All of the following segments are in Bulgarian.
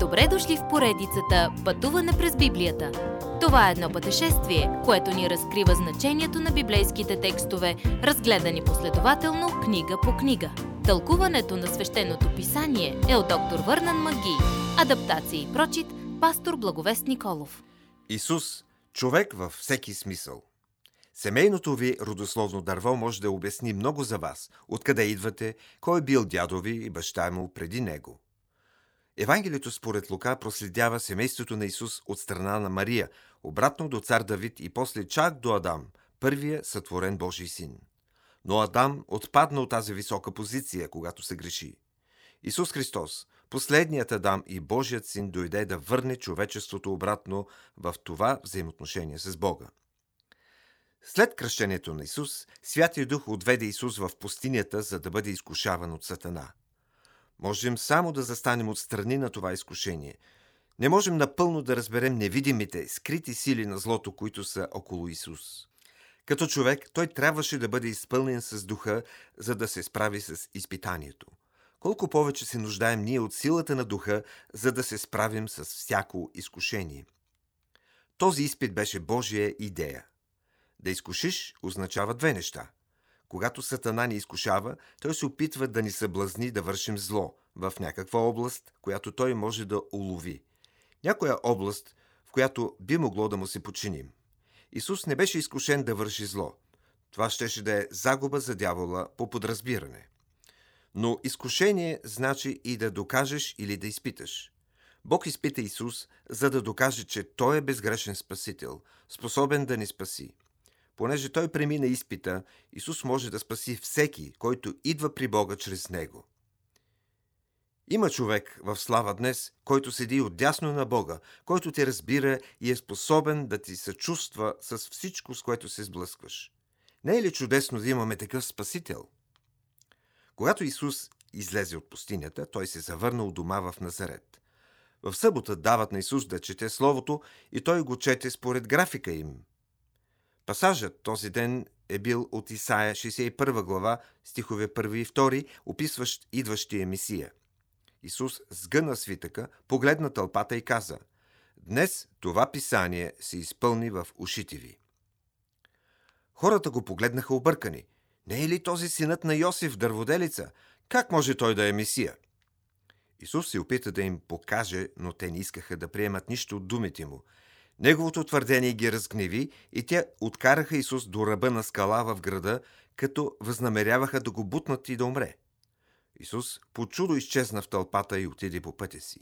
Добре дошли в поредицата Пътуване през Библията. Това е едно пътешествие, което ни разкрива значението на библейските текстове, разгледани последователно книга по книга. Тълкуването на свещеното писание е от доктор Върнан Маги. Адаптация и прочит, пастор Благовест Николов. Исус – човек във всеки смисъл. Семейното ви родословно дърво може да обясни много за вас, откъде идвате, кой е бил дядови и баща му преди него – Евангелието според Лука проследява семейството на Исус от страна на Мария, обратно до цар Давид и после чак до Адам, първия сътворен Божий син. Но Адам отпадна от тази висока позиция, когато се греши. Исус Христос, последният Адам и Божият син, дойде да върне човечеството обратно в това взаимоотношение с Бога. След кръщението на Исус, Святия Дух отведе Исус в пустинята, за да бъде изкушаван от Сатана – Можем само да застанем отстрани на това изкушение. Не можем напълно да разберем невидимите, скрити сили на злото, които са около Исус. Като човек, той трябваше да бъде изпълнен с духа, за да се справи с изпитанието. Колко повече се нуждаем ние от силата на духа, за да се справим с всяко изкушение. Този изпит беше Божия идея. Да изкушиш означава две неща – когато Сатана ни изкушава, той се опитва да ни съблазни да вършим зло в някаква област, която той може да улови. Някоя област, в която би могло да му се починим. Исус не беше изкушен да върши зло. Това щеше да е загуба за дявола по подразбиране. Но изкушение значи и да докажеш или да изпиташ. Бог изпита Исус, за да докаже, че Той е безгрешен Спасител, способен да ни спаси. Понеже той премина изпита, Исус може да спаси всеки, който идва при Бога чрез него. Има човек в слава днес, който седи отдясно на Бога, който те разбира и е способен да ти съчувства с всичко, с което се сблъскваш. Не е ли чудесно да имаме такъв Спасител? Когато Исус излезе от пустинята, той се завърна у дома в Назарет. В събота дават на Исус да чете Словото и той го чете според графика им – Пасажът този ден е бил от Исаия 61 глава, стихове 1 и 2, описващ идващия Месия. Исус сгъна свитъка, погледна тълпата и каза «Днес това писание се изпълни в ушите ви». Хората го погледнаха объркани. Не е ли този синът на Йосиф дърводелица? Как може той да е Месия? Исус се опита да им покаже, но те не искаха да приемат нищо от думите му – Неговото твърдение ги разгневи и те откараха Исус до ръба на скала в града, като възнамеряваха да го бутнат и да умре. Исус по чудо изчезна в тълпата и отиде по пътя си.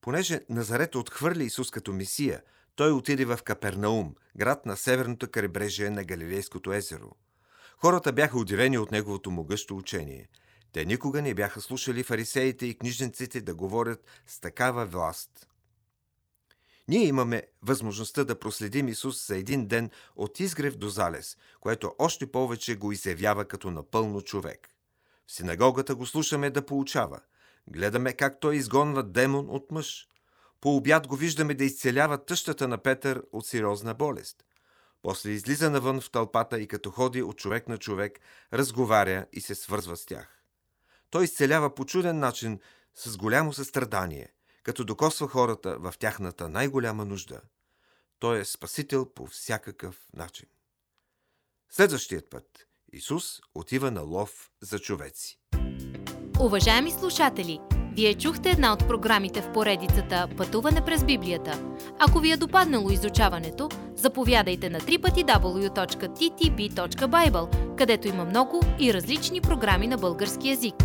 Понеже Назарет отхвърли Исус като Месия, той отиде в Капернаум, град на северното крайбрежие на Галилейското езеро. Хората бяха удивени от неговото могъщо учение. Те никога не бяха слушали фарисеите и книжниците да говорят с такава власт – ние имаме възможността да проследим Исус за един ден от изгрев до залез, което още повече го изявява като напълно човек. В синагогата го слушаме да получава. Гледаме как той изгонва демон от мъж. По обяд го виждаме да изцелява тъщата на Петър от сериозна болест. После излиза навън в тълпата и като ходи от човек на човек, разговаря и се свързва с тях. Той изцелява по чуден начин с голямо състрадание – като докосва хората в тяхната най-голяма нужда. Той е спасител по всякакъв начин. Следващият път Исус отива на лов за човеци. Уважаеми слушатели, вие чухте една от програмите в поредицата Пътуване през Библията. Ако ви е допаднало изучаването, заповядайте на www.ttb.bible, където има много и различни програми на български язик –